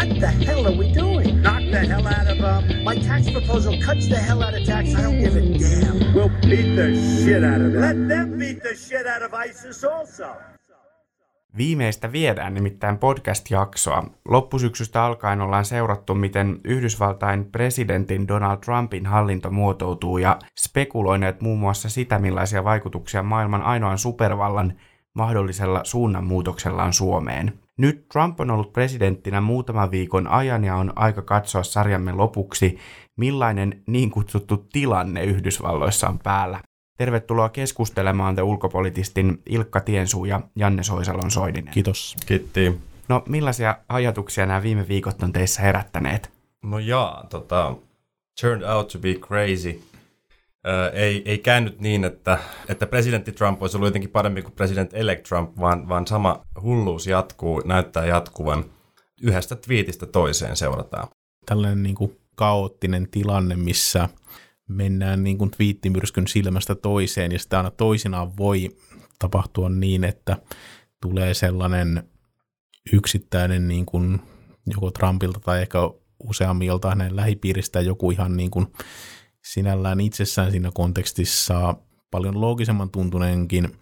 What the hell are we doing? Knock the hell out of them. My tax proposal cuts the hell out of tax. I don't give a damn. We'll beat the shit out of them. Let them beat the shit out of ISIS also. Viimeistä viedään nimittäin podcast-jaksoa. Loppusyksystä alkaen ollaan seurattu, miten Yhdysvaltain presidentin Donald Trumpin hallinto muotoutuu ja spekuloineet muun muassa sitä, millaisia vaikutuksia maailman ainoan supervallan mahdollisella suunnanmuutoksella on Suomeen. Nyt Trump on ollut presidenttinä muutaman viikon ajan ja on aika katsoa sarjamme lopuksi, millainen niin kutsuttu tilanne Yhdysvalloissa on päällä. Tervetuloa keskustelemaan te ulkopolitistin Ilkka Tiensuu ja Janne Soisalon Soidinen. Kiitos. Kiitti. No millaisia ajatuksia nämä viime viikot on teissä herättäneet? No jaa, tota, turned out to be crazy. Ei, ei käynyt niin, että, että presidentti Trump olisi ollut jotenkin parempi kuin president-elect Trump, vaan, vaan sama hulluus jatkuu, näyttää jatkuvan. Yhdestä twiitistä toiseen seurataan. Tällainen niin kuin kaoottinen tilanne, missä mennään niin kuin twiittimyrskyn silmästä toiseen, ja sitä aina toisinaan voi tapahtua niin, että tulee sellainen yksittäinen niin kuin joko Trumpilta tai ehkä useammilta hänen lähipiiristä joku ihan niin kuin sinällään itsessään siinä kontekstissa paljon loogisemman tuntuneenkin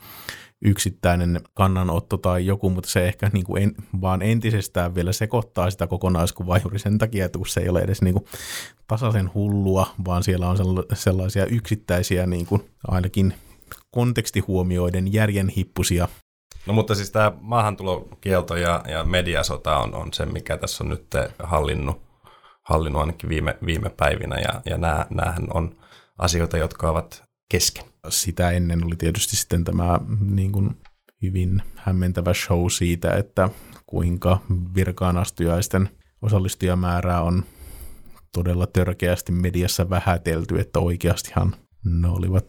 yksittäinen kannanotto tai joku, mutta se ehkä niin kuin en, vaan entisestään vielä sekoittaa sitä kokonaiskuvaa juuri sen takia, että se ei ole edes niin kuin tasaisen hullua, vaan siellä on sellaisia yksittäisiä niin kuin ainakin kontekstihuomioiden järjenhippusia. No mutta siis tämä maahantulokielto ja, ja mediasota on, on se, mikä tässä on nyt hallinnut, hallinnut ainakin viime, viime päivinä, ja, ja nämä, näähän on asioita, jotka ovat kesken. Sitä ennen oli tietysti sitten tämä niin kuin hyvin hämmentävä show siitä, että kuinka virkaanastujaisten osallistujamäärää on todella törkeästi mediassa vähätelty, että oikeastihan ne olivat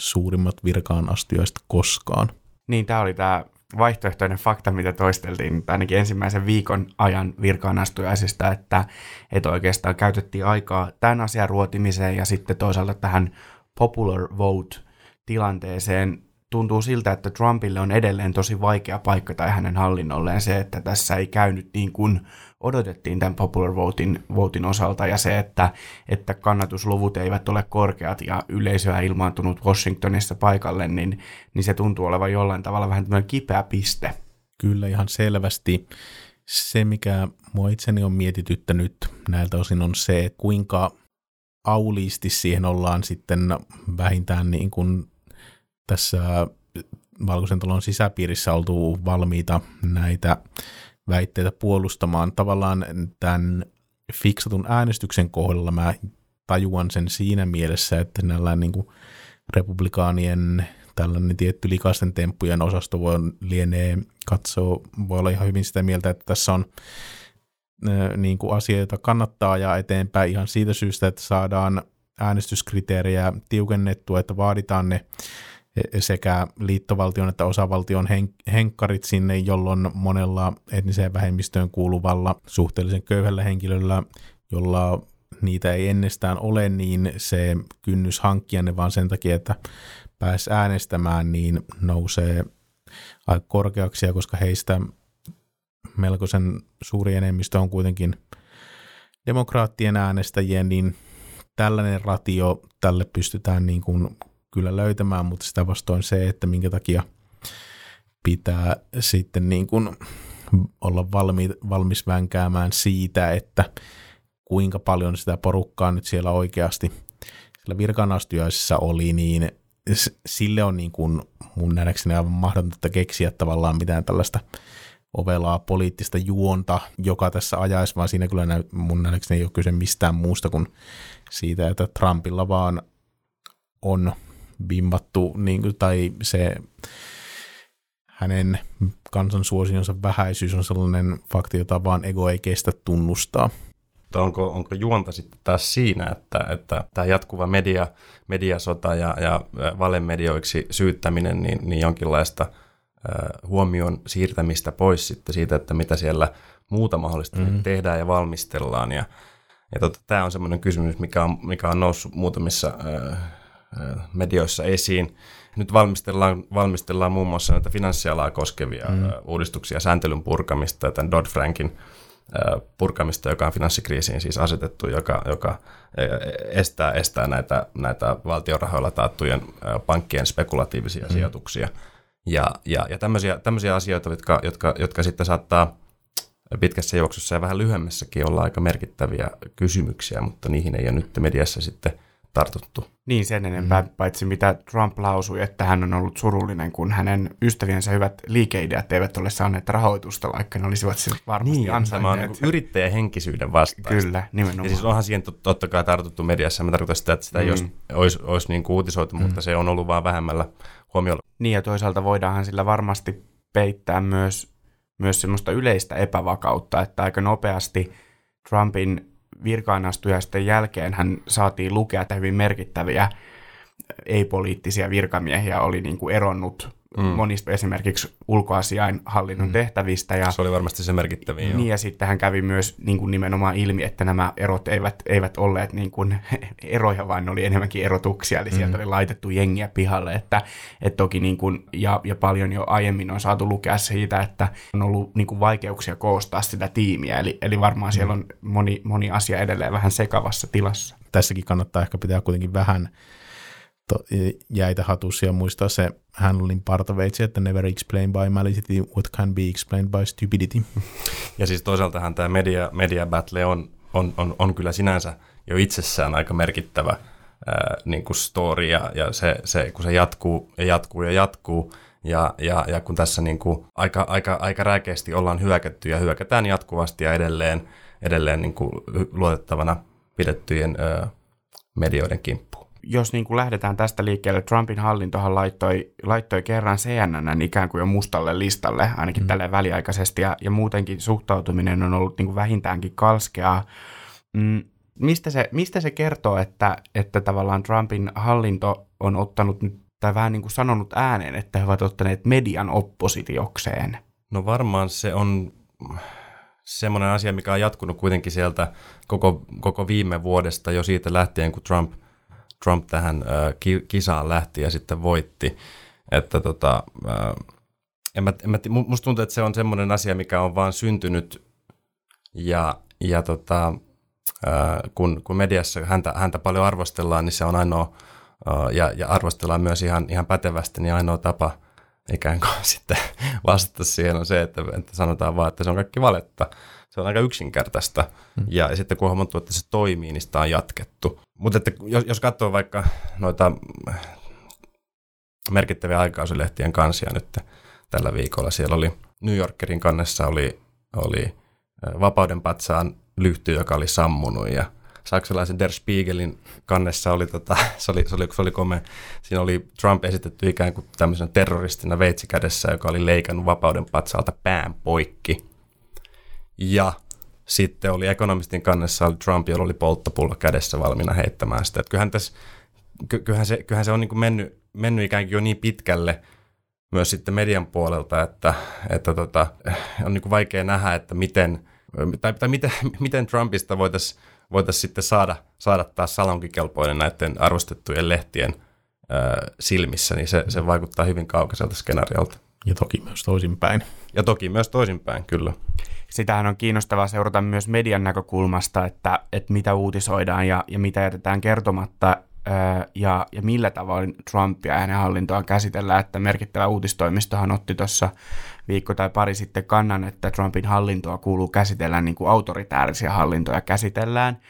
suurimmat virkaanastujaiset koskaan. Niin, tämä oli tämä vaihtoehtoinen fakta, mitä toisteltiin ainakin ensimmäisen viikon ajan virkaanastujaisista, että, että oikeastaan käytettiin aikaa tämän asian ruotimiseen ja sitten toisaalta tähän popular vote-tilanteeseen tuntuu siltä, että Trumpille on edelleen tosi vaikea paikka tai hänen hallinnolleen se, että tässä ei käynyt niin kuin odotettiin tämän popular votein, votein osalta ja se, että, että kannatusluvut eivät ole korkeat ja yleisöä ilmaantunut Washingtonissa paikalle, niin, niin se tuntuu olevan jollain tavalla vähän tämmöinen kipeä piste. Kyllä ihan selvästi. Se, mikä mua itseni on mietityttänyt näiltä osin on se, kuinka auliisti siihen ollaan sitten vähintään niin kuin tässä Valkoisen talon sisäpiirissä oltu valmiita näitä väitteitä puolustamaan. Tavallaan tämän fiksatun äänestyksen kohdalla mä tajuan sen siinä mielessä, että näillä niin kuin republikaanien tällainen tietty likaisten temppujen osasto voi lienee katsoa, voi olla ihan hyvin sitä mieltä, että tässä on niin kuin asia, jota kannattaa ja eteenpäin ihan siitä syystä, että saadaan äänestyskriteerejä tiukennettua, että vaaditaan ne sekä liittovaltion että osavaltion hen- henkkarit sinne, jolloin monella etniseen vähemmistöön kuuluvalla suhteellisen köyhällä henkilöllä, jolla niitä ei ennestään ole, niin se kynnys hankkia ne vaan sen takia, että pääs äänestämään, niin nousee aika korkeaksi, ja koska heistä melkoisen suuri enemmistö on kuitenkin demokraattien äänestäjiä, niin tällainen ratio tälle pystytään niin kuin kyllä löytämään, mutta sitä vastoin se, että minkä takia pitää sitten niin kuin olla valmi, valmis vänkäämään siitä, että kuinka paljon sitä porukkaa nyt siellä oikeasti siellä virkanastujaisissa oli, niin sille on niin kuin mun nähdäkseni aivan mahdotonta keksiä tavallaan mitään tällaista ovelaa poliittista juonta, joka tässä ajaisi, vaan siinä kyllä mun nähdäkseni ei ole kyse mistään muusta kuin siitä, että Trumpilla vaan on vimmattu, niin kuin, tai se hänen kansansuosionsa vähäisyys on sellainen fakti, jota vaan ego ei kestä tunnustaa. Onko, onko juonta sitten taas siinä, että, että tämä jatkuva media, mediasota ja, ja valemedioiksi syyttäminen, niin, niin jonkinlaista äh, huomion siirtämistä pois sitten siitä, että mitä siellä muuta mahdollista mm-hmm. tehdään ja valmistellaan. Ja, ja tota, tämä on semmoinen kysymys, mikä on, mikä on noussut muutamissa äh, medioissa esiin. Nyt valmistellaan, valmistellaan muun muassa näitä finanssialaa koskevia mm. uudistuksia, sääntelyn purkamista, tämän Dodd-Frankin purkamista, joka on finanssikriisiin siis asetettu, joka, joka estää, estää näitä, näitä valtionrahoilla taattujen pankkien spekulatiivisia mm. sijoituksia. Ja, ja, ja tämmöisiä, tämmöisiä asioita, jotka, jotka, jotka sitten saattaa pitkässä juoksussa ja vähän lyhyemmässäkin olla aika merkittäviä kysymyksiä, mutta niihin ei ole nyt mediassa sitten – tartuttu. Niin sen enempää, mm. paitsi mitä Trump lausui, että hän on ollut surullinen, kun hänen ystäviensä hyvät liikeideat eivät ole saaneet rahoitusta, vaikka ne olisivat sen varmasti niin, ansainneet. Tämä on yrittäjähenkisyyden vastaista. Kyllä, nimenomaan. Ja siis onhan siihen totta kai tartuttu mediassa. Mä tarkoitan sitä, että sitä mm. ei olisi, olisi, olisi niin kuin uutisoitu, mm. mutta se on ollut vaan vähemmällä huomiolla. Niin ja toisaalta voidaanhan sillä varmasti peittää myös, myös semmoista yleistä epävakautta, että aika nopeasti Trumpin virkaanastujaisten jälkeen hän saatiin lukea, että hyvin merkittäviä ei-poliittisia virkamiehiä oli niin kuin eronnut mm. monista esimerkiksi ulkoasiain hallinnon mm. tehtävistä. Ja, se oli varmasti se merkittävin. Niin, ja sitten hän kävi myös niin kuin nimenomaan ilmi, että nämä erot eivät, eivät olleet niin kuin eroja, vaan ne oli enemmänkin erotuksia, eli mm. sieltä oli laitettu jengiä pihalle. Että, että toki niin kuin, ja, ja paljon jo aiemmin on saatu lukea siitä, että on ollut niin kuin vaikeuksia koostaa sitä tiimiä, eli, eli varmaan mm. siellä on moni, moni asia edelleen vähän sekavassa tilassa. Tässäkin kannattaa ehkä pitää kuitenkin vähän jäitä hatussa ja muistaa se Hanlin partaveitsi, että never explain by mality what can be explained by stupidity. Ja siis toisaaltahan tämä media, media battle on, on, on, on kyllä sinänsä jo itsessään aika merkittävä ää, niin kuin story, ja, ja se, se, kun se jatkuu ja jatkuu ja jatkuu, ja, ja, ja kun tässä niin kuin aika, aika, aika räikeästi ollaan hyökätty ja hyökätään jatkuvasti ja edelleen, edelleen niin kuin luotettavana pidettyjen ää, medioiden kimppuun jos niin kuin lähdetään tästä liikkeelle, Trumpin hallintohan laittoi, laittoi kerran CNN ikään kuin jo mustalle listalle, ainakin mm. tälle väliaikaisesti, ja, ja muutenkin suhtautuminen on ollut niin kuin vähintäänkin kalskeaa. Mm, mistä, se, mistä se kertoo, että, että tavallaan Trumpin hallinto on ottanut nyt, tai vähän niin kuin sanonut ääneen, että he ovat ottaneet median oppositiokseen? No varmaan se on semmoinen asia, mikä on jatkunut kuitenkin sieltä koko, koko viime vuodesta jo siitä lähtien, kun Trump – Trump tähän äh, kisaan lähti ja sitten voitti. Että tota, äh, en mä, en mä, musta tuntuu, että se on semmoinen asia, mikä on vaan syntynyt ja, ja tota, äh, kun, kun mediassa häntä, häntä paljon arvostellaan, niin se on ainoa, äh, ja, ja arvostellaan myös ihan, ihan pätevästi, niin ainoa tapa ikään kuin sitten vastata siihen on se, että, että sanotaan vaan, että se on kaikki valetta se on aika yksinkertaista. Hmm. Ja sitten kun on huomattu, että se toimii, niin sitä on jatkettu. Mutta että jos, jos katsoo vaikka noita merkittäviä aikausilehtien kansia nyt tällä viikolla, siellä oli New Yorkerin kannessa oli, oli Vapauden patsaan lyhty, joka oli sammunut ja saksalaisen Der Spiegelin kannessa oli, tota, se oli, se oli, se oli kome, siinä oli Trump esitetty ikään kuin tämmöisenä terroristina veitsikädessä, joka oli leikannut vapauden patsaalta pään poikki. Ja sitten oli ekonomistin kannessa oli Trump, jolla oli polttopullo kädessä valmiina heittämään sitä. Että kyllähän, tässä, kyllähän, se, kyllähän se on niin kuin mennyt, mennyt ikään kuin jo niin pitkälle myös sitten median puolelta, että, että tota, on niin kuin vaikea nähdä, että miten, tai, tai miten, miten Trumpista voitaisiin voitais sitten saada, saada taas salonkikelpoinen näiden arvostettujen lehtien ää, silmissä, niin se, se vaikuttaa hyvin kaukaiselta skenaariolta. Ja toki myös toisinpäin. Ja toki myös toisinpäin, kyllä sitähän on kiinnostavaa seurata myös median näkökulmasta, että, että mitä uutisoidaan ja, ja mitä jätetään kertomatta ja, ja millä tavoin Trumpia ja hänen hallintoaan käsitellään, että merkittävä uutistoimistohan otti tuossa viikko tai pari sitten kannan, että Trumpin hallintoa kuuluu käsitellä niin kuin autoritäärisiä hallintoja käsitellään.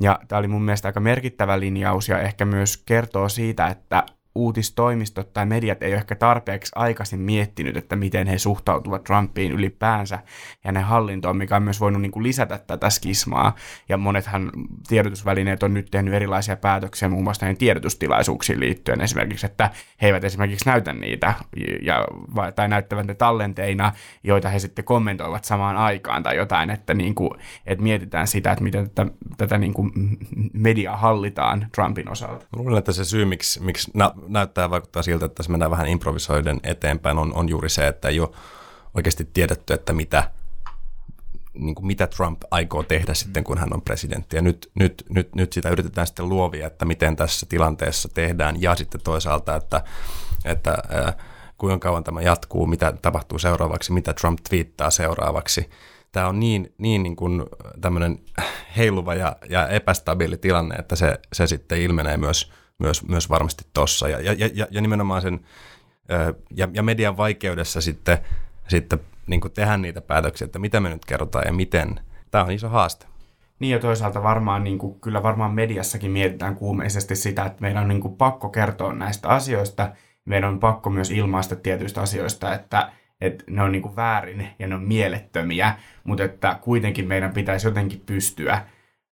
Ja tämä oli mun mielestä aika merkittävä linjaus ja ehkä myös kertoo siitä, että uutistoimistot tai mediat ei ole ehkä tarpeeksi aikaisin miettinyt, että miten he suhtautuvat Trumpiin ylipäänsä ja ne hallintoon, mikä on myös voinut niin kuin lisätä tätä skismaa. Ja monethan tiedotusvälineet on nyt tehnyt erilaisia päätöksiä muun muassa näihin tiedotustilaisuuksiin liittyen esimerkiksi, että he eivät esimerkiksi näytä niitä ja, tai näyttävät ne tallenteina, joita he sitten kommentoivat samaan aikaan tai jotain, että, niin kuin, että mietitään sitä, että miten tätä, tätä niin kuin mediaa hallitaan Trumpin osalta. Luulen, että se syy, miksi, miksi näyttää vaikuttaa siltä, että se mennään vähän improvisoiden eteenpäin, on, on juuri se, että ei ole oikeasti tiedetty, että mitä, niin kuin mitä Trump aikoo tehdä sitten, kun hän on presidentti. Ja nyt, nyt, nyt, nyt sitä yritetään sitten luovia, että miten tässä tilanteessa tehdään, ja sitten toisaalta, että, että äh, kuinka kauan tämä jatkuu, mitä tapahtuu seuraavaksi, mitä Trump twiittaa seuraavaksi. tämä on niin, niin, niin kuin tämmöinen heiluva ja, ja epästabiili tilanne, että se, se sitten ilmenee myös, myös, myös varmasti tuossa. Ja, ja, ja, ja nimenomaan sen, ja, ja median vaikeudessa sitten, sitten niin kuin tehdä niitä päätöksiä, että mitä me nyt kerrotaan ja miten. Tämä on iso haaste. Niin ja toisaalta varmaan, niin kuin, kyllä varmaan mediassakin mietitään kuumeisesti sitä, että meidän on niin kuin, pakko kertoa näistä asioista. Meidän on pakko myös ilmaista tietyistä asioista, että, että ne on niin kuin, väärin ja ne on mielettömiä, mutta että kuitenkin meidän pitäisi jotenkin pystyä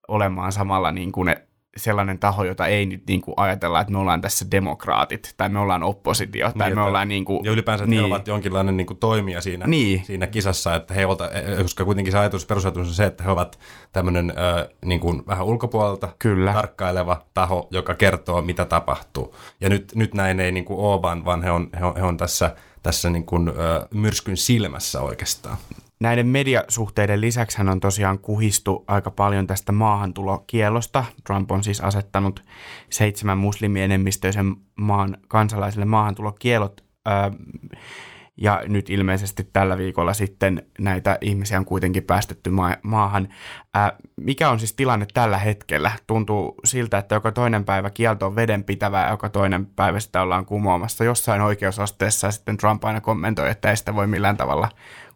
olemaan samalla niin kuin, sellainen taho, jota ei nyt niin kuin ajatella, että me ollaan tässä demokraatit, tai me ollaan oppositio, tai niin, me ollaan niin kuin... Ja ylipäänsä, niin. he ovat jonkinlainen niin kuin toimija siinä, niin. siinä kisassa, että he ovat, koska kuitenkin se ajatus, perusajatus on se, että he ovat tämmöinen äh, niin kuin vähän ulkopuolelta Kyllä. tarkkaileva taho, joka kertoo, mitä tapahtuu. Ja nyt, nyt näin ei niin kuin ole, vaan, vaan he, on, he, on, he on tässä, tässä niin kuin, äh, myrskyn silmässä oikeastaan. Näiden mediasuhteiden lisäksi hän on tosiaan kuhistu aika paljon tästä maahantulokielosta. Trump on siis asettanut seitsemän muslimienemmistöisen maan kansalaisille maahantulokielot. ja nyt ilmeisesti tällä viikolla sitten näitä ihmisiä on kuitenkin päästetty ma- maahan. mikä on siis tilanne tällä hetkellä? Tuntuu siltä, että joka toinen päivä kielto on vedenpitävää ja joka toinen päivä sitä ollaan kumoamassa. Jossain oikeusasteessa ja sitten Trump aina kommentoi, että ei sitä voi millään tavalla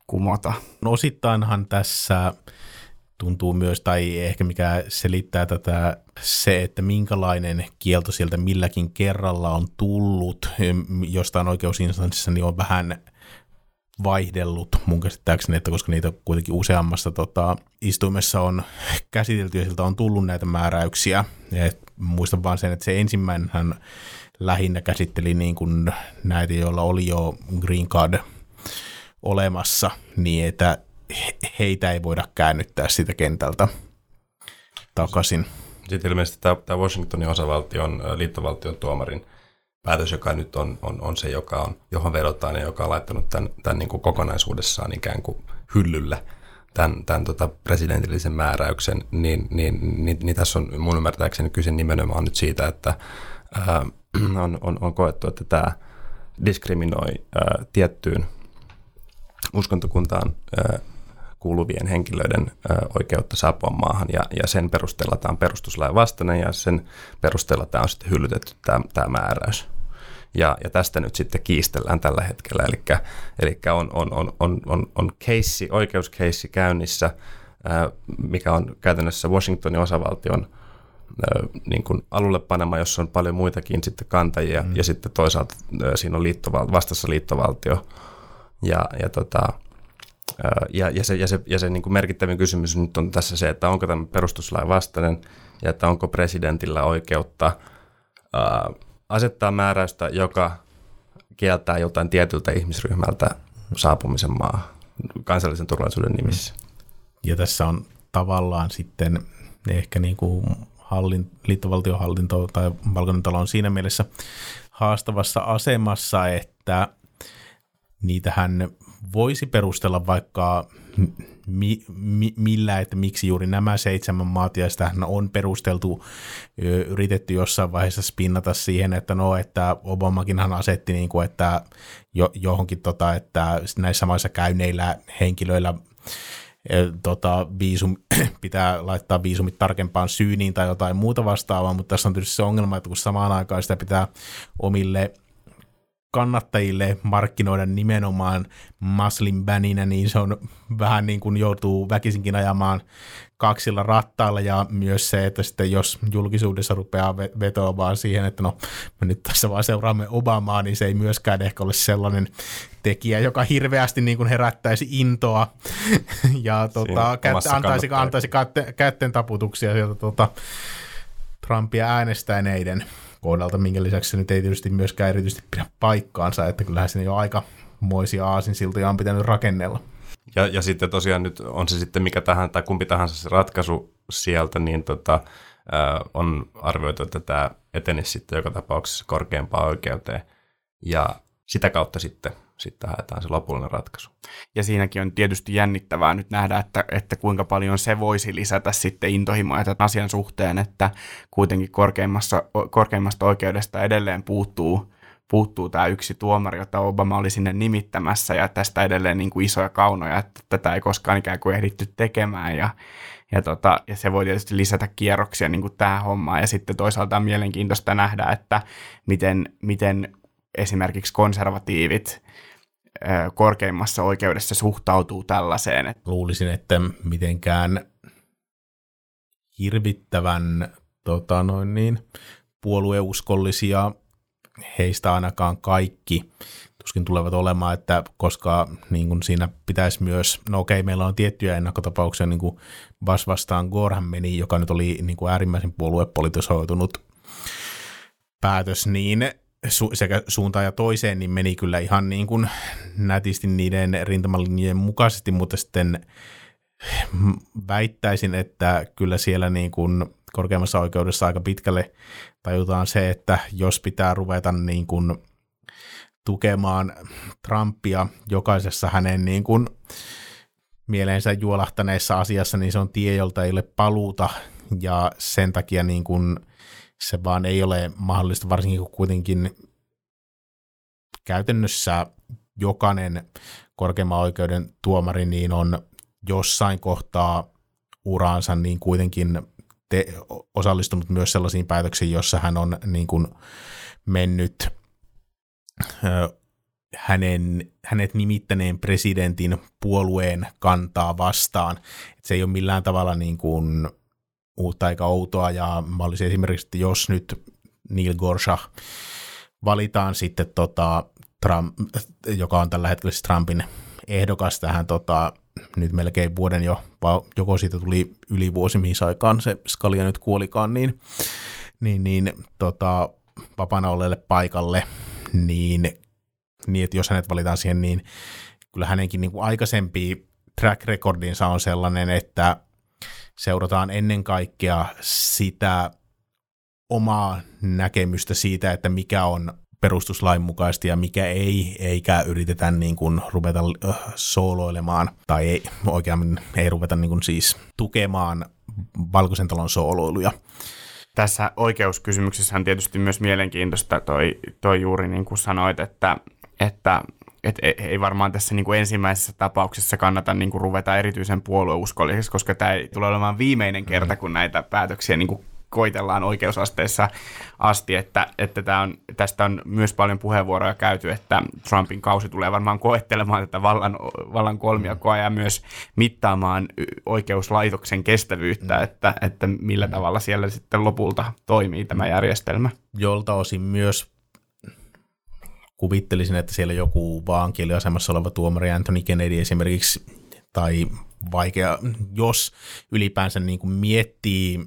kumota. No osittainhan tässä tuntuu myös, tai ehkä mikä selittää tätä, se, että minkälainen kielto sieltä milläkin kerralla on tullut jostain oikeusinstanssissa, niin on vähän vaihdellut mun käsittääkseni, että koska niitä kuitenkin useammassa tota, istuimessa on käsitelty ja siltä on tullut näitä määräyksiä. Ja muistan vaan sen, että se ensimmäinen lähinnä käsitteli niin kuin näitä, joilla oli jo green card olemassa niin, että heitä ei voida käännyttää sitä kentältä takaisin. Sitten ilmeisesti tämä, Washingtonin osavaltion liittovaltion tuomarin päätös, joka nyt on, on, on se, joka on, johon vedotaan ja joka on laittanut tämän, tämän niin kuin kokonaisuudessaan ikään kuin hyllylle tämän, tämän tota presidentillisen määräyksen, niin, niin, niin, niin tässä on mun ymmärtääkseni kyse nimenomaan nyt siitä, että ää, on, on, on koettu, että tämä diskriminoi ää, tiettyyn uskontokuntaan kuuluvien henkilöiden oikeutta saapua maahan ja, ja sen perusteella tämä on perustuslain vastainen ja sen perusteella tämä on sitten hyllytetty tämä, tämä määräys. Ja, ja tästä nyt sitten kiistellään tällä hetkellä, eli, eli on, on, on, on, on, on keissi, oikeuskeissi käynnissä, mikä on käytännössä Washingtonin osavaltion niin kuin alulle panema, jossa on paljon muitakin sitten kantajia, mm. ja sitten toisaalta siinä on liittoval- vastassa liittovaltio, ja, ja, tota, ja, ja se, ja se, ja se niin kuin merkittävin kysymys nyt on tässä se, että onko tämä perustuslain vastainen ja että onko presidentillä oikeutta ää, asettaa määräystä, joka kieltää jotain tietyltä ihmisryhmältä saapumisen maa kansallisen turvallisuuden nimissä. Ja tässä on tavallaan sitten ehkä niin kuin hallin, liittovaltiohallinto tai valkoinen talo on siinä mielessä haastavassa asemassa, että niitähän voisi perustella vaikka mi, mi, millä, että miksi juuri nämä seitsemän maat, ja sitähän on perusteltu, yritetty jossain vaiheessa spinnata siihen, että no, että Obamakinhan asetti niin kuin, että jo, johonkin, tota, että näissä maissa käyneillä henkilöillä tota, viisum, pitää laittaa viisumit tarkempaan syyniin tai jotain muuta vastaavaa, mutta tässä on tietysti se ongelma, että kun samaan aikaan sitä pitää omille kannattajille markkinoida nimenomaan muslim bäninä, niin se on vähän niin kuin joutuu väkisinkin ajamaan kaksilla rattailla ja myös se, että sitten jos julkisuudessa rupeaa vetoamaan siihen, että no me nyt tässä vaan seuraamme Obamaa, niin se ei myöskään ehkä ole sellainen tekijä, joka hirveästi niin kuin herättäisi intoa ja tota, kätte, antaisi, antaisi kätten taputuksia sieltä tota, Trumpia äänestäneiden kohdalta, minkä lisäksi se nyt ei tietysti myöskään erityisesti pidä paikkaansa, että kyllähän siinä jo aika moisia aasinsiltoja on pitänyt rakennella. Ja, ja sitten tosiaan nyt on se sitten mikä tahansa tai kumpi tahansa se ratkaisu sieltä, niin tota, äh, on arvioitu, että tämä etenisi sitten joka tapauksessa korkeampaan oikeuteen. Ja sitä kautta sitten sitten haetaan se lopullinen ratkaisu. Ja siinäkin on tietysti jännittävää nyt nähdä, että, että kuinka paljon se voisi lisätä sitten intohimoa tämän asian suhteen, että kuitenkin korkeimmassa, korkeimmasta oikeudesta edelleen puuttuu puuttuu tämä yksi tuomari, jota Obama oli sinne nimittämässä ja tästä edelleen niin kuin isoja kaunoja, että tätä ei koskaan ikään kuin ehditty tekemään ja, ja, tota, ja se voi tietysti lisätä kierroksia niin kuin tähän hommaan ja sitten toisaalta on mielenkiintoista nähdä, että miten, miten esimerkiksi konservatiivit korkeimmassa oikeudessa suhtautuu tällaiseen. Luulisin, että mitenkään hirvittävän tota noin niin, puolueuskollisia heistä ainakaan kaikki tuskin tulevat olemaan, että koska niin kuin siinä pitäisi myös, no okei, meillä on tiettyjä ennakkotapauksia, niin kuin Bas vastaan Gorham meni, joka nyt oli niin kuin äärimmäisen puoluepolitisoitunut päätös, niin sekä suuntaan ja toiseen, niin meni kyllä ihan niin kuin nätisti niiden rintamalinjojen mukaisesti, mutta sitten väittäisin, että kyllä siellä niin kuin korkeammassa oikeudessa aika pitkälle tajutaan se, että jos pitää ruveta niin kuin tukemaan Trumpia jokaisessa hänen niin kuin mieleensä juolahtaneessa asiassa, niin se on tie, jolta ei ole paluuta, ja sen takia niin kuin se vaan ei ole mahdollista, varsinkin kun kuitenkin käytännössä jokainen korkeimman oikeuden tuomari niin on jossain kohtaa uraansa niin kuitenkin te, osallistunut myös sellaisiin päätöksiin, jossa hän on niin kuin mennyt ö, hänen, hänet nimittäneen presidentin puolueen kantaa vastaan. Et se ei ole millään tavalla niin kuin uutta eikä outoa, ja mä olisin esimerkiksi, että jos nyt Neil Gorsuch valitaan sitten, tota, Trump, joka on tällä hetkellä siis Trumpin ehdokas tähän tota, nyt melkein vuoden jo, vai joko siitä tuli yli vuosi, mihin aikaan se Scalia nyt kuolikaan, niin, niin, niin tota, vapaana olleelle paikalle, niin, niin että jos hänet valitaan siihen, niin kyllä hänenkin niin kuin aikaisempi track recordinsa on sellainen, että seurataan ennen kaikkea sitä omaa näkemystä siitä, että mikä on perustuslain mukaisesti ja mikä ei, eikä yritetä niin kuin ruveta äh, sooloilemaan, tai ei, oikeammin ei ruveta niin kuin siis tukemaan valkoisen talon sooloiluja. Tässä oikeuskysymyksessä on tietysti myös mielenkiintoista toi, toi juuri niin kuin sanoit, että, että et ei varmaan tässä niin kuin ensimmäisessä tapauksessa kannata niin kuin ruveta erityisen puolueuskolliseksi, koska tämä ei tule olemaan viimeinen kerta, mm. kun näitä päätöksiä niin kuin koitellaan oikeusasteessa asti, että, että tämä on, tästä on myös paljon puheenvuoroja käyty, että Trumpin kausi tulee varmaan koettelemaan tätä vallan, vallan kolmiakoa ja myös mittaamaan oikeuslaitoksen kestävyyttä, mm. että, että millä tavalla siellä sitten lopulta toimii tämä järjestelmä. Jolta osin myös kuvittelisin, että siellä joku vaankieliasemassa oleva tuomari Anthony Kennedy esimerkiksi, tai vaikea, jos ylipäänsä niin kuin miettii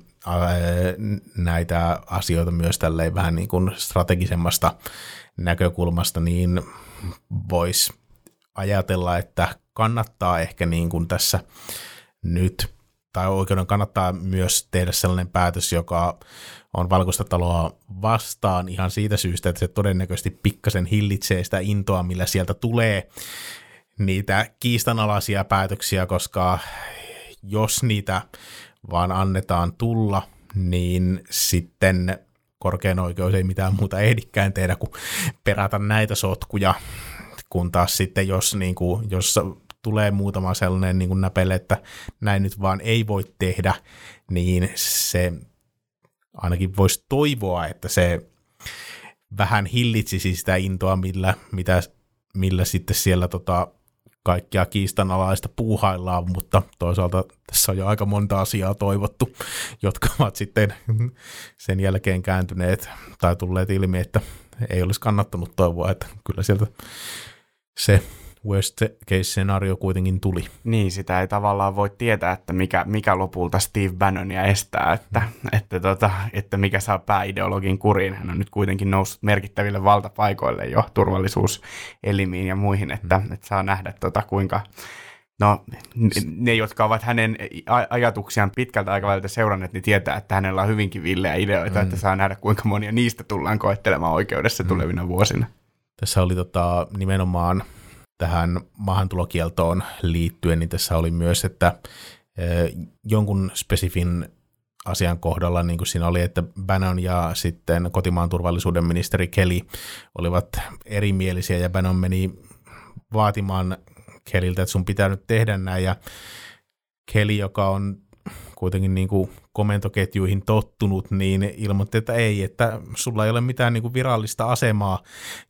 näitä asioita myös tälleen vähän niin kuin strategisemmasta näkökulmasta, niin voisi ajatella, että kannattaa ehkä niin kuin tässä nyt, tai oikeuden kannattaa myös tehdä sellainen päätös, joka on valkoista taloa vastaan ihan siitä syystä, että se todennäköisesti pikkasen hillitsee sitä intoa, millä sieltä tulee niitä kiistanalaisia päätöksiä, koska jos niitä vaan annetaan tulla, niin sitten korkein oikeus ei mitään muuta ehdikään tehdä kuin perätä näitä sotkuja, kun taas sitten jos, niin kuin, jos tulee muutama sellainen niin kuin näpele, että näin nyt vaan ei voi tehdä, niin se ainakin voisi toivoa, että se vähän hillitsisi sitä intoa, millä, mitä, millä sitten siellä tota, kaikkia kiistanalaista puuhaillaan, mutta toisaalta tässä on jo aika monta asiaa toivottu, jotka ovat sitten sen jälkeen kääntyneet tai tulleet ilmi, että ei olisi kannattanut toivoa, että kyllä sieltä se worst case-skenaario kuitenkin tuli. Niin, sitä ei tavallaan voi tietää, että mikä, mikä lopulta Steve Bannonia estää, että, että, tota, että mikä saa pääideologin kuriin. Hän on nyt kuitenkin noussut merkittäville valtapaikoille jo turvallisuuselimiin ja muihin, että, että saa nähdä tota, kuinka, No, ne, jotka ovat hänen ajatuksiaan pitkältä aikaväliltä seuranneet, niin tietää, että hänellä on hyvinkin villejä ideoita, mm. että saa nähdä, kuinka monia niistä tullaan koettelemaan oikeudessa mm. tulevina vuosina. Tässä oli tota, nimenomaan tähän maahantulokieltoon liittyen, niin tässä oli myös, että jonkun spesifin asian kohdalla, niin kuin siinä oli, että Bannon ja sitten kotimaan turvallisuuden ministeri Kelly olivat erimielisiä ja Bannon meni vaatimaan Keliltä, että sun pitää nyt tehdä näin. Ja Kelly, joka on kuitenkin niin kuin komentoketjuihin tottunut, niin ilmoitti, että ei, että sulla ei ole mitään niin kuin virallista asemaa,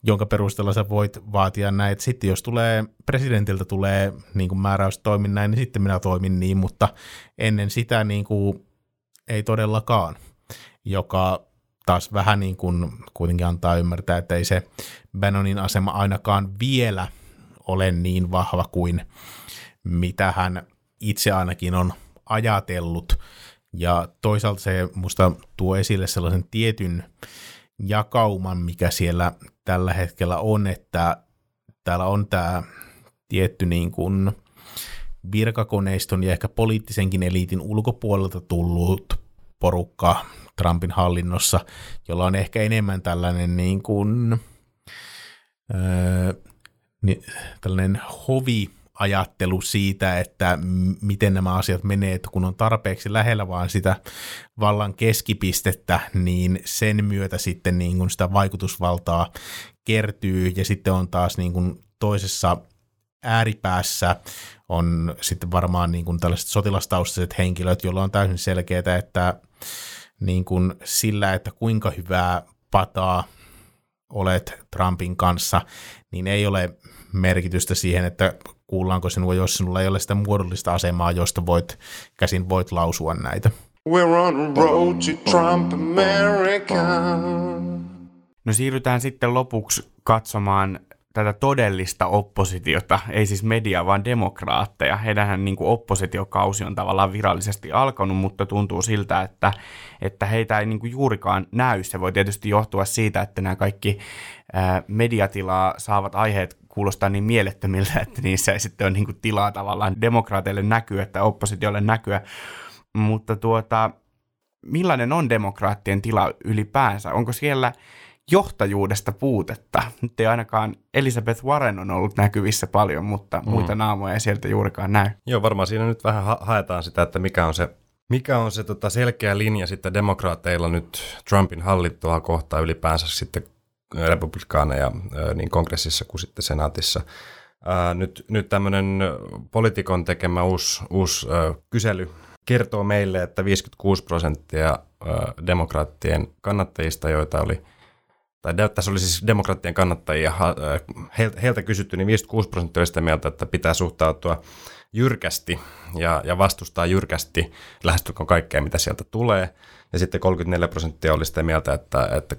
jonka perusteella sä voit vaatia näin. Sitten jos tulee presidentiltä tulee niin kuin määräys toimin näin, niin sitten minä toimin niin, mutta ennen sitä niin kuin ei todellakaan, joka taas vähän niin kuin kuitenkin antaa ymmärtää, että ei se Bannonin asema ainakaan vielä ole niin vahva kuin mitä hän itse ainakin on ajatellut. Ja toisaalta se musta tuo esille sellaisen tietyn jakauman, mikä siellä tällä hetkellä on, että täällä on tämä tietty niin kuin virkakoneiston ja ehkä poliittisenkin eliitin ulkopuolelta tullut porukka Trumpin hallinnossa, jolla on ehkä enemmän tällainen niin kuin, öö, niin, tällainen hovi ajattelu siitä, että miten nämä asiat menee, että kun on tarpeeksi lähellä vaan sitä vallan keskipistettä, niin sen myötä sitten niin kuin sitä vaikutusvaltaa kertyy. Ja sitten on taas niin kuin toisessa ääripäässä on sitten varmaan niin kuin tällaiset sotilastaustaiset henkilöt, joilla on täysin selkeää, että niin kuin sillä, että kuinka hyvää pataa olet Trumpin kanssa, niin ei ole merkitystä siihen, että kuullaanko sinua, jos sinulla ei ole sitä muodollista asemaa, josta voit, käsin voit lausua näitä. We're on a road to Trump America. No siirrytään sitten lopuksi katsomaan tätä todellista oppositiota, ei siis media, vaan demokraatteja. Heidänhän niin kuin oppositiokausi on tavallaan virallisesti alkanut, mutta tuntuu siltä, että, että heitä ei niin kuin juurikaan näy. Se voi tietysti johtua siitä, että nämä kaikki ää, mediatilaa saavat aiheet kuulostaa niin mielettömiltä, että niissä ei sitten ole niin kuin tilaa tavallaan demokraateille näkyä, että oppositiolle näkyä. Mutta tuota, millainen on demokraattien tila ylipäänsä? Onko siellä johtajuudesta puutetta. Nyt ei ainakaan Elizabeth Warren on ollut näkyvissä paljon, mutta mm. muita naamoja ei sieltä juurikaan näy. Joo, varmaan siinä nyt vähän ha- haetaan sitä, että mikä on se, mikä on se tota selkeä linja sitten demokraateilla nyt Trumpin hallittua kohtaan ylipäänsä sitten republikaaneja niin kongressissa kuin sitten senaatissa. Nyt, nyt tämmöinen poliitikon tekemä uusi, uusi kysely kertoo meille, että 56 prosenttia demokraattien kannattajista, joita oli – tai tässä oli siis demokraattien kannattajia, heiltä kysytty, niin 56 prosenttia oli sitä mieltä, että pitää suhtautua jyrkästi ja, ja vastustaa jyrkästi lähestulkoon kaikkea, mitä sieltä tulee. Ja sitten 34 prosenttia oli sitä mieltä, että, että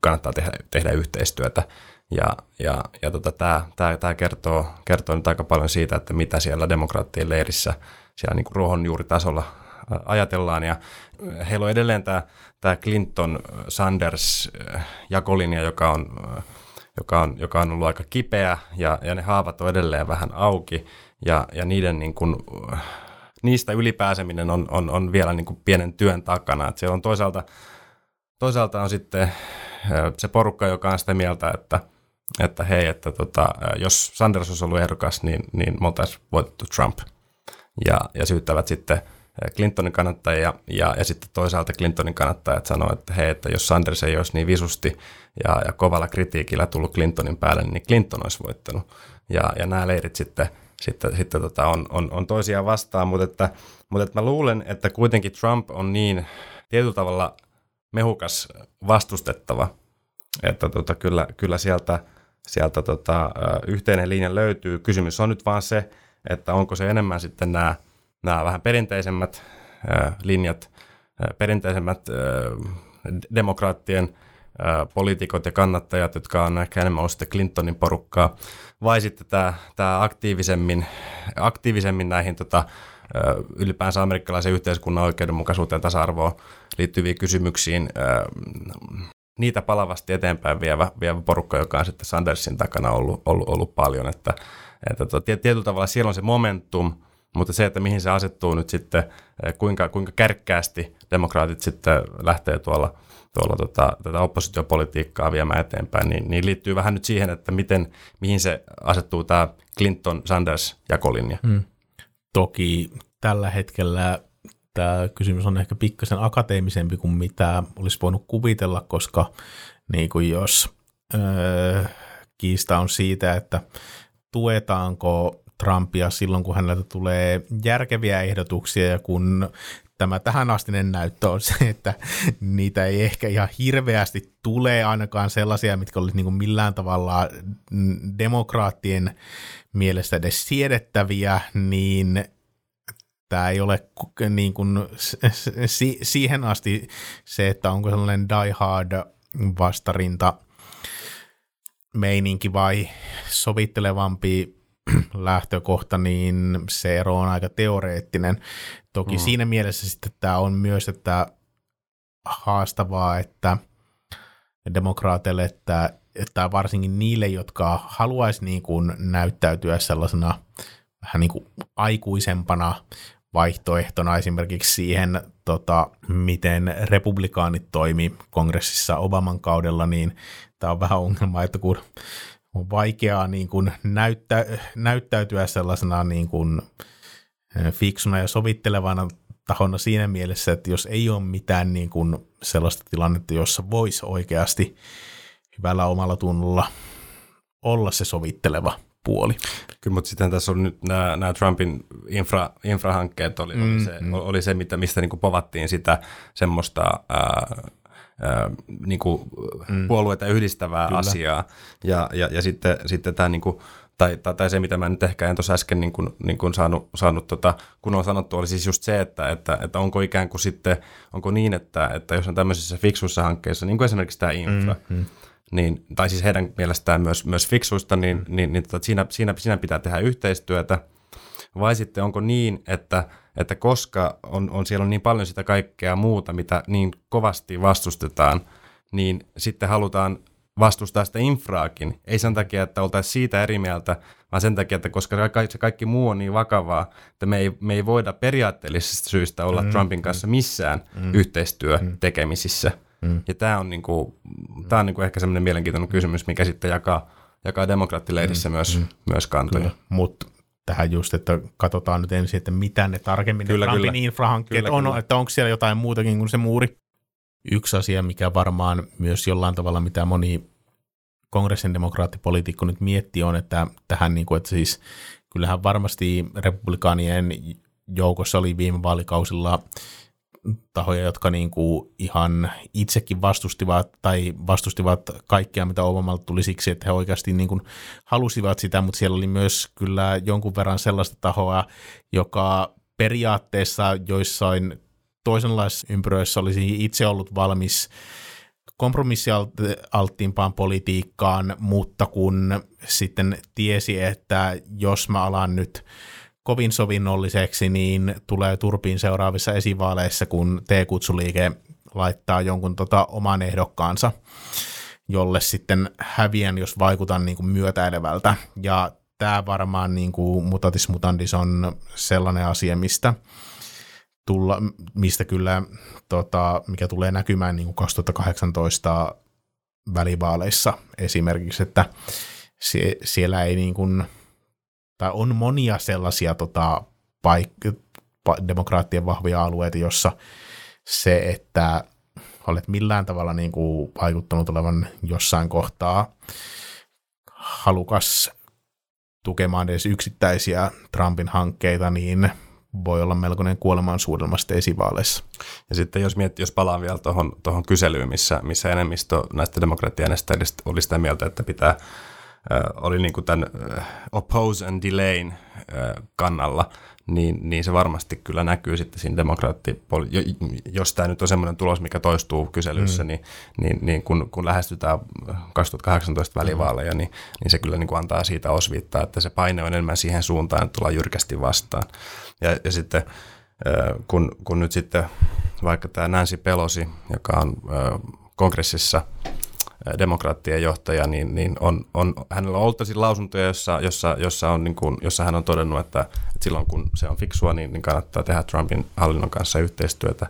kannattaa tehdä, tehdä yhteistyötä. Ja, ja, ja tota, tämä, tämä, tämä kertoo, kertoo nyt aika paljon siitä, että mitä siellä demokraattien leirissä siellä niin kuin ruohonjuuritasolla ajatellaan. Ja heillä on edelleen tämä, tämä Clinton-Sanders-jakolinja, joka on, joka, on, joka on ollut aika kipeä ja, ja ne haavat on edelleen vähän auki ja, ja niiden niin kuin, niistä ylipääseminen on, on, on vielä niin kuin pienen työn takana. Että siellä on toisaalta, toisaalta on sitten se porukka, joka on sitä mieltä, että, että hei, että tota, jos Sanders olisi ollut ehdokas, niin, niin me oltaisiin voitettu Trump. Ja, ja syyttävät sitten Clintonin kannattajia ja, ja sitten toisaalta Clintonin kannattajat sanoivat, että hei, että jos Sanders ei olisi niin visusti ja, ja kovalla kritiikillä tullut Clintonin päälle, niin Clinton olisi voittanut. Ja, ja nämä leirit sitten, sitten, sitten tota on, on, on toisiaan vastaan, mutta, että, mutta että mä luulen, että kuitenkin Trump on niin tietyllä tavalla mehukas vastustettava, että tota, kyllä, kyllä sieltä, sieltä tota, yhteinen linja löytyy. Kysymys on nyt vaan se, että onko se enemmän sitten nämä nämä vähän perinteisemmät linjat, perinteisemmät demokraattien poliitikot ja kannattajat, jotka on ehkä enemmän ollut Clintonin porukkaa, vai sitten tämä, tämä aktiivisemmin, aktiivisemmin näihin tota, ylipäänsä amerikkalaisen yhteiskunnan oikeudenmukaisuuteen tasa-arvoon liittyviin kysymyksiin niitä palavasti eteenpäin vievä, vievä porukka, joka on sitten Sandersin takana ollut, ollut, ollut paljon. Että, että tota, tietyllä tavalla siellä on se momentum, mutta se, että mihin se asettuu nyt sitten, eh, kuinka, kuinka kärkkäästi demokraatit sitten lähtee tuolla, tuolla tota, tätä oppositiopolitiikkaa viemään eteenpäin, niin, niin liittyy vähän nyt siihen, että miten, mihin se asettuu tämä Clinton-Sanders-jakolinja. Hmm. Toki tällä hetkellä tämä kysymys on ehkä pikkasen akateemisempi kuin mitä olisi voinut kuvitella, koska niin kuin jos öö, kiista on siitä, että tuetaanko Trumpia silloin, kun häneltä tulee järkeviä ehdotuksia ja kun tämä tähänastinen näyttö on se, että niitä ei ehkä ihan hirveästi tule ainakaan sellaisia, mitkä olisi niin millään tavalla demokraattien mielestä edes siedettäviä, niin tämä ei ole niin kuin, siihen asti se, että onko sellainen die hard vastarinta meininki vai sovittelevampi lähtökohta, niin se ero on aika teoreettinen. Toki mm. siinä mielessä sitten tämä on myös että haastavaa, että demokraateille, että, että varsinkin niille, jotka haluaisi niin kuin näyttäytyä sellaisena vähän niin kuin aikuisempana vaihtoehtona esimerkiksi siihen, tota, miten republikaanit toimi kongressissa Obaman kaudella, niin tämä on vähän ongelma, että kun on vaikeaa niin kuin näyttä, näyttäytyä sellaisena niin kuin fiksuna ja sovittelevana tahona siinä mielessä, että jos ei ole mitään niin kuin sellaista tilannetta, jossa voisi oikeasti hyvällä omalla tunnolla olla se sovitteleva puoli. Kyllä, mutta sitten tässä on nyt nämä, nämä Trumpin infra, infrahankkeet oli, mm, oli, se, mm. oli se, mitä, mistä niin kuin povattiin sitä semmoista ää, ää, niin kuin mm. puolueita yhdistävää Kyllä. asiaa. Ja, ja, ja sitten, sitten tämä niin kuin, tai, tai, tai se, mitä mä nyt ehkä en tuossa äsken niin kuin, niin kuin saanut, saanut tota, kun on sanottu, oli siis just se, että, että, että onko ikään kuin sitten, onko niin, että, että jos on tämmöisissä fiksuissa hankkeissa, niin kuin esimerkiksi tämä infra, mm-hmm niin, tai siis heidän mielestään myös, myös fiksuista, niin, mm. niin, niin tota, siinä, siinä, siinä pitää tehdä yhteistyötä. Vai sitten onko niin, että, että koska on, on siellä on niin paljon sitä kaikkea muuta, mitä niin kovasti vastustetaan, niin sitten halutaan vastustaa sitä infraakin. Ei sen takia, että oltaisiin siitä eri mieltä, vaan sen takia, että koska se kaikki muu on niin vakavaa, että me ei, me ei voida periaatteellisista syistä olla mm, Trumpin kanssa missään mm, yhteistyötekemisissä. Mm. Mm. Ja tämä on, niinku, tää on niinku ehkä semmoinen mielenkiintoinen kysymys, mikä sitten jakaa, jakaa demokraattileidissä mm. myös, mm. myös kantoja. Mutta tähän just, että katsotaan nyt ensin, että mitä ne tarkemmin kyllä, ne Trumpin kyllä. infrahankkeet kyllä, on, kyllä. että onko siellä jotain muutakin kuin se muuri. Yksi asia, mikä varmaan myös jollain tavalla, mitä moni kongressin demokraattipolitiikko nyt miettii, on, että tähän, niin kuin, että siis kyllähän varmasti republikaanien joukossa oli viime vaalikausilla tahoja, jotka niin kuin ihan itsekin vastustivat tai vastustivat kaikkea, mitä Obamalta tuli siksi, että he oikeasti niin kuin halusivat sitä, mutta siellä oli myös kyllä jonkun verran sellaista tahoa, joka periaatteessa joissain toisenlaisissa ympyröissä olisi itse ollut valmis kompromissialttiimpaan politiikkaan, mutta kun sitten tiesi, että jos mä alan nyt kovin sovinnolliseksi, niin tulee turpiin seuraavissa esivaaleissa, kun T-kutsuliike laittaa jonkun tota oman ehdokkaansa, jolle sitten häviän, jos vaikutan niin kuin myötäilevältä. Ja tämä varmaan niin kuin mutatis mutandis on sellainen asia, mistä, tulla, mistä kyllä, tota, mikä tulee näkymään niin kuin 2018 välivaaleissa esimerkiksi, että sie, siellä ei niin kuin, tai on monia sellaisia tota, paik- pa- demokraattien vahvia alueita, jossa se, että olet millään tavalla niin kuin vaikuttanut olevan jossain kohtaa halukas tukemaan edes yksittäisiä Trumpin hankkeita, niin voi olla melkoinen kuolemansuudelma sitten esivaaleissa. Ja sitten jos, miettii, jos palaan vielä tuohon kyselyyn, missä, missä enemmistö näistä demokraattiäänestäjistä oli sitä mieltä, että pitää oli niin kuin tämän oppose and delayn kannalla, niin, niin se varmasti kyllä näkyy sitten siinä demokraatti, jos tämä nyt on semmoinen tulos, mikä toistuu kyselyissä, mm. niin, niin, niin kun, kun lähestytään 2018 välivaaleja, niin, niin se kyllä niin kuin antaa siitä osviittaa, että se paine on enemmän siihen suuntaan, että tullaan jyrkästi vastaan. Ja, ja sitten kun, kun nyt sitten vaikka tämä Nancy Pelosi, joka on kongressissa – demokraattien johtaja, niin, niin on, on, hänellä on ollut lausuntoja, jossa, jossa, jossa, on, niin kuin, jossa hän on todennut, että, että silloin kun se on fiksua, niin, niin kannattaa tehdä Trumpin hallinnon kanssa yhteistyötä,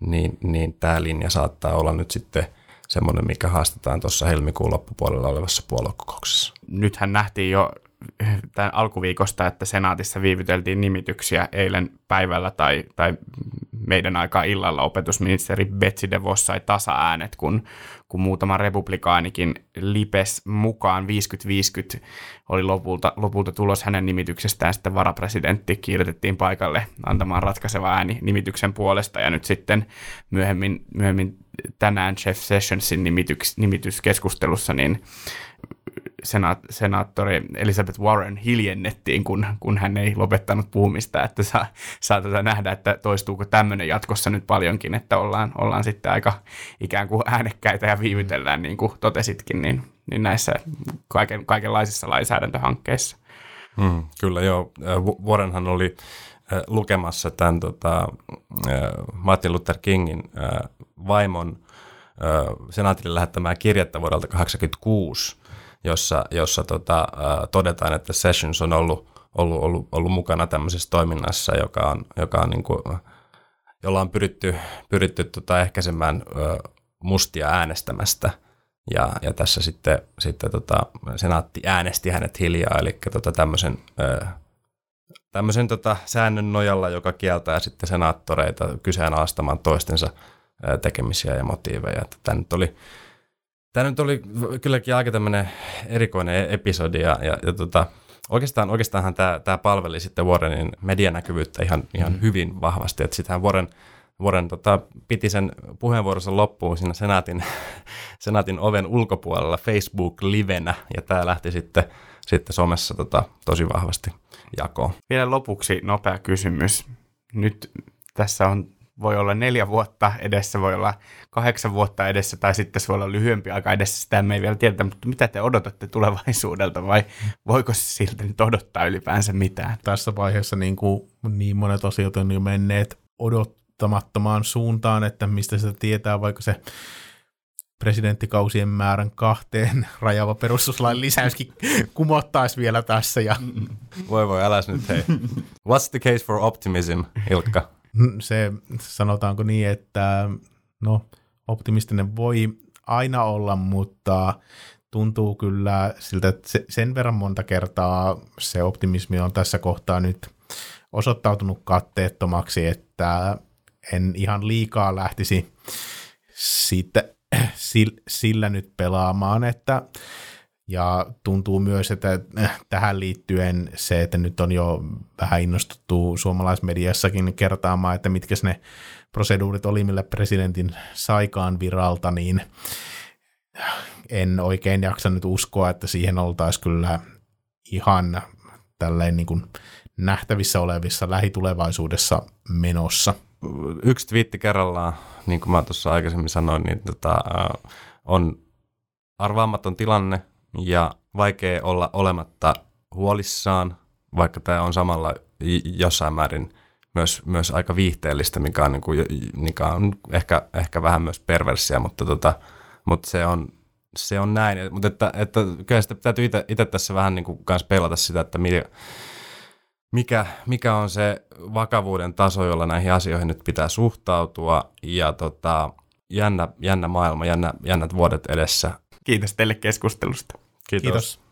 niin, niin tämä linja saattaa olla nyt sitten semmoinen, mikä haastetaan tuossa helmikuun loppupuolella olevassa puoluekokouksessa. Nythän nähtiin jo tämän alkuviikosta, että senaatissa viivyteltiin nimityksiä eilen päivällä tai, tai meidän aikaa illalla. Opetusministeri Betsy DeVos sai tasa-äänet, kun, kun muutama republikaanikin lipes mukaan. 50-50 oli lopulta, lopulta tulos hänen nimityksestään. Sitten varapresidentti kiirrettiin paikalle antamaan ratkaiseva ääni nimityksen puolesta. Ja nyt sitten myöhemmin, myöhemmin tänään Jeff Sessionsin nimityks, nimityskeskustelussa niin senaat, senaattori Elizabeth Warren hiljennettiin, kun, kun hän ei lopettanut puhumista, että saa, saa tätä nähdä, että toistuuko tämmöinen jatkossa nyt paljonkin, että ollaan, ollaan sitten aika ikään kuin äänekkäitä ja viivytellään, niin kuin totesitkin, niin, niin näissä kaiken, kaikenlaisissa lainsäädäntöhankkeissa. Hmm, kyllä joo. Warrenhan oli lukemassa tämän tota, Martin Luther Kingin vaimon senaatille lähettämää kirjettä vuodelta 1986, jossa, jossa tota, todetaan, että Sessions on ollut, ollut, ollut, ollut mukana tämmöisessä toiminnassa, joka on, joka on niin kuin, jolla on pyritty, pyritty tota ehkäisemään mustia äänestämästä. Ja, ja tässä sitten, sitten tota, senaatti äänesti hänet hiljaa, eli tota tämmöisen, tämmöisen tota säännön nojalla, joka kieltää sitten senaattoreita kyseenalaistamaan toistensa tekemisiä ja motiiveja. Tämä nyt oli, tämä nyt oli kylläkin aika tämmöinen erikoinen e- episodi ja, ja, ja tota, oikeastaan, oikeastaanhan tämä, tämä palveli sitten Warrenin medianäkyvyyttä ihan, ihan mm. hyvin vahvasti, että sittenhän Warren, Warren tota, piti sen puheenvuoronsa loppuun siinä senaatin, senaatin oven ulkopuolella Facebook-livenä, ja tämä lähti sitten, sitten somessa tota, tosi vahvasti jakoon. Vielä lopuksi nopea kysymys. Nyt tässä on voi olla neljä vuotta edessä, voi olla kahdeksan vuotta edessä tai sitten se voi olla lyhyempi aika edessä, sitä me ei vielä tiedetä, mutta mitä te odotatte tulevaisuudelta vai voiko se siltä nyt odottaa ylipäänsä mitään? Tässä vaiheessa niin, kuin niin monet asiat on jo menneet odottamattomaan suuntaan, että mistä sitä tietää, vaikka se presidenttikausien määrän kahteen rajava perustuslain lisäyskin kumottaisi vielä tässä. Ja... Voi voi, äläs nyt hei. What's the case for optimism, Ilkka? Se sanotaanko niin, että no optimistinen voi aina olla, mutta tuntuu kyllä siltä, että sen verran monta kertaa se optimismi on tässä kohtaa nyt osoittautunut katteettomaksi, että en ihan liikaa lähtisi siitä, sillä nyt pelaamaan, että ja tuntuu myös, että äh, tähän liittyen se, että nyt on jo vähän innostuttu suomalaismediassakin kertaamaan, että mitkä ne proseduurit oli, millä presidentin saikaan viralta, niin en oikein jaksa nyt uskoa, että siihen oltaisiin kyllä ihan tälleen niin kuin nähtävissä olevissa lähitulevaisuudessa menossa. Yksi twiitti kerrallaan, niin kuin mä tuossa aikaisemmin sanoin, niin tota, äh, on arvaamaton tilanne, ja vaikea olla olematta huolissaan, vaikka tämä on samalla jossain määrin myös, myös aika viihteellistä, mikä on, niin kuin, mikä on ehkä, ehkä vähän myös perversia, mutta, tota, mutta se, on, se on näin. Mutta että, että kyllä sitä täytyy itse tässä vähän niin kuin kanssa pelata sitä, että mikä, mikä, mikä on se vakavuuden taso, jolla näihin asioihin nyt pitää suhtautua ja tota, jännä, jännä maailma, jännä, jännät vuodet edessä Kiitos teille keskustelusta. Kiitos. Kiitos.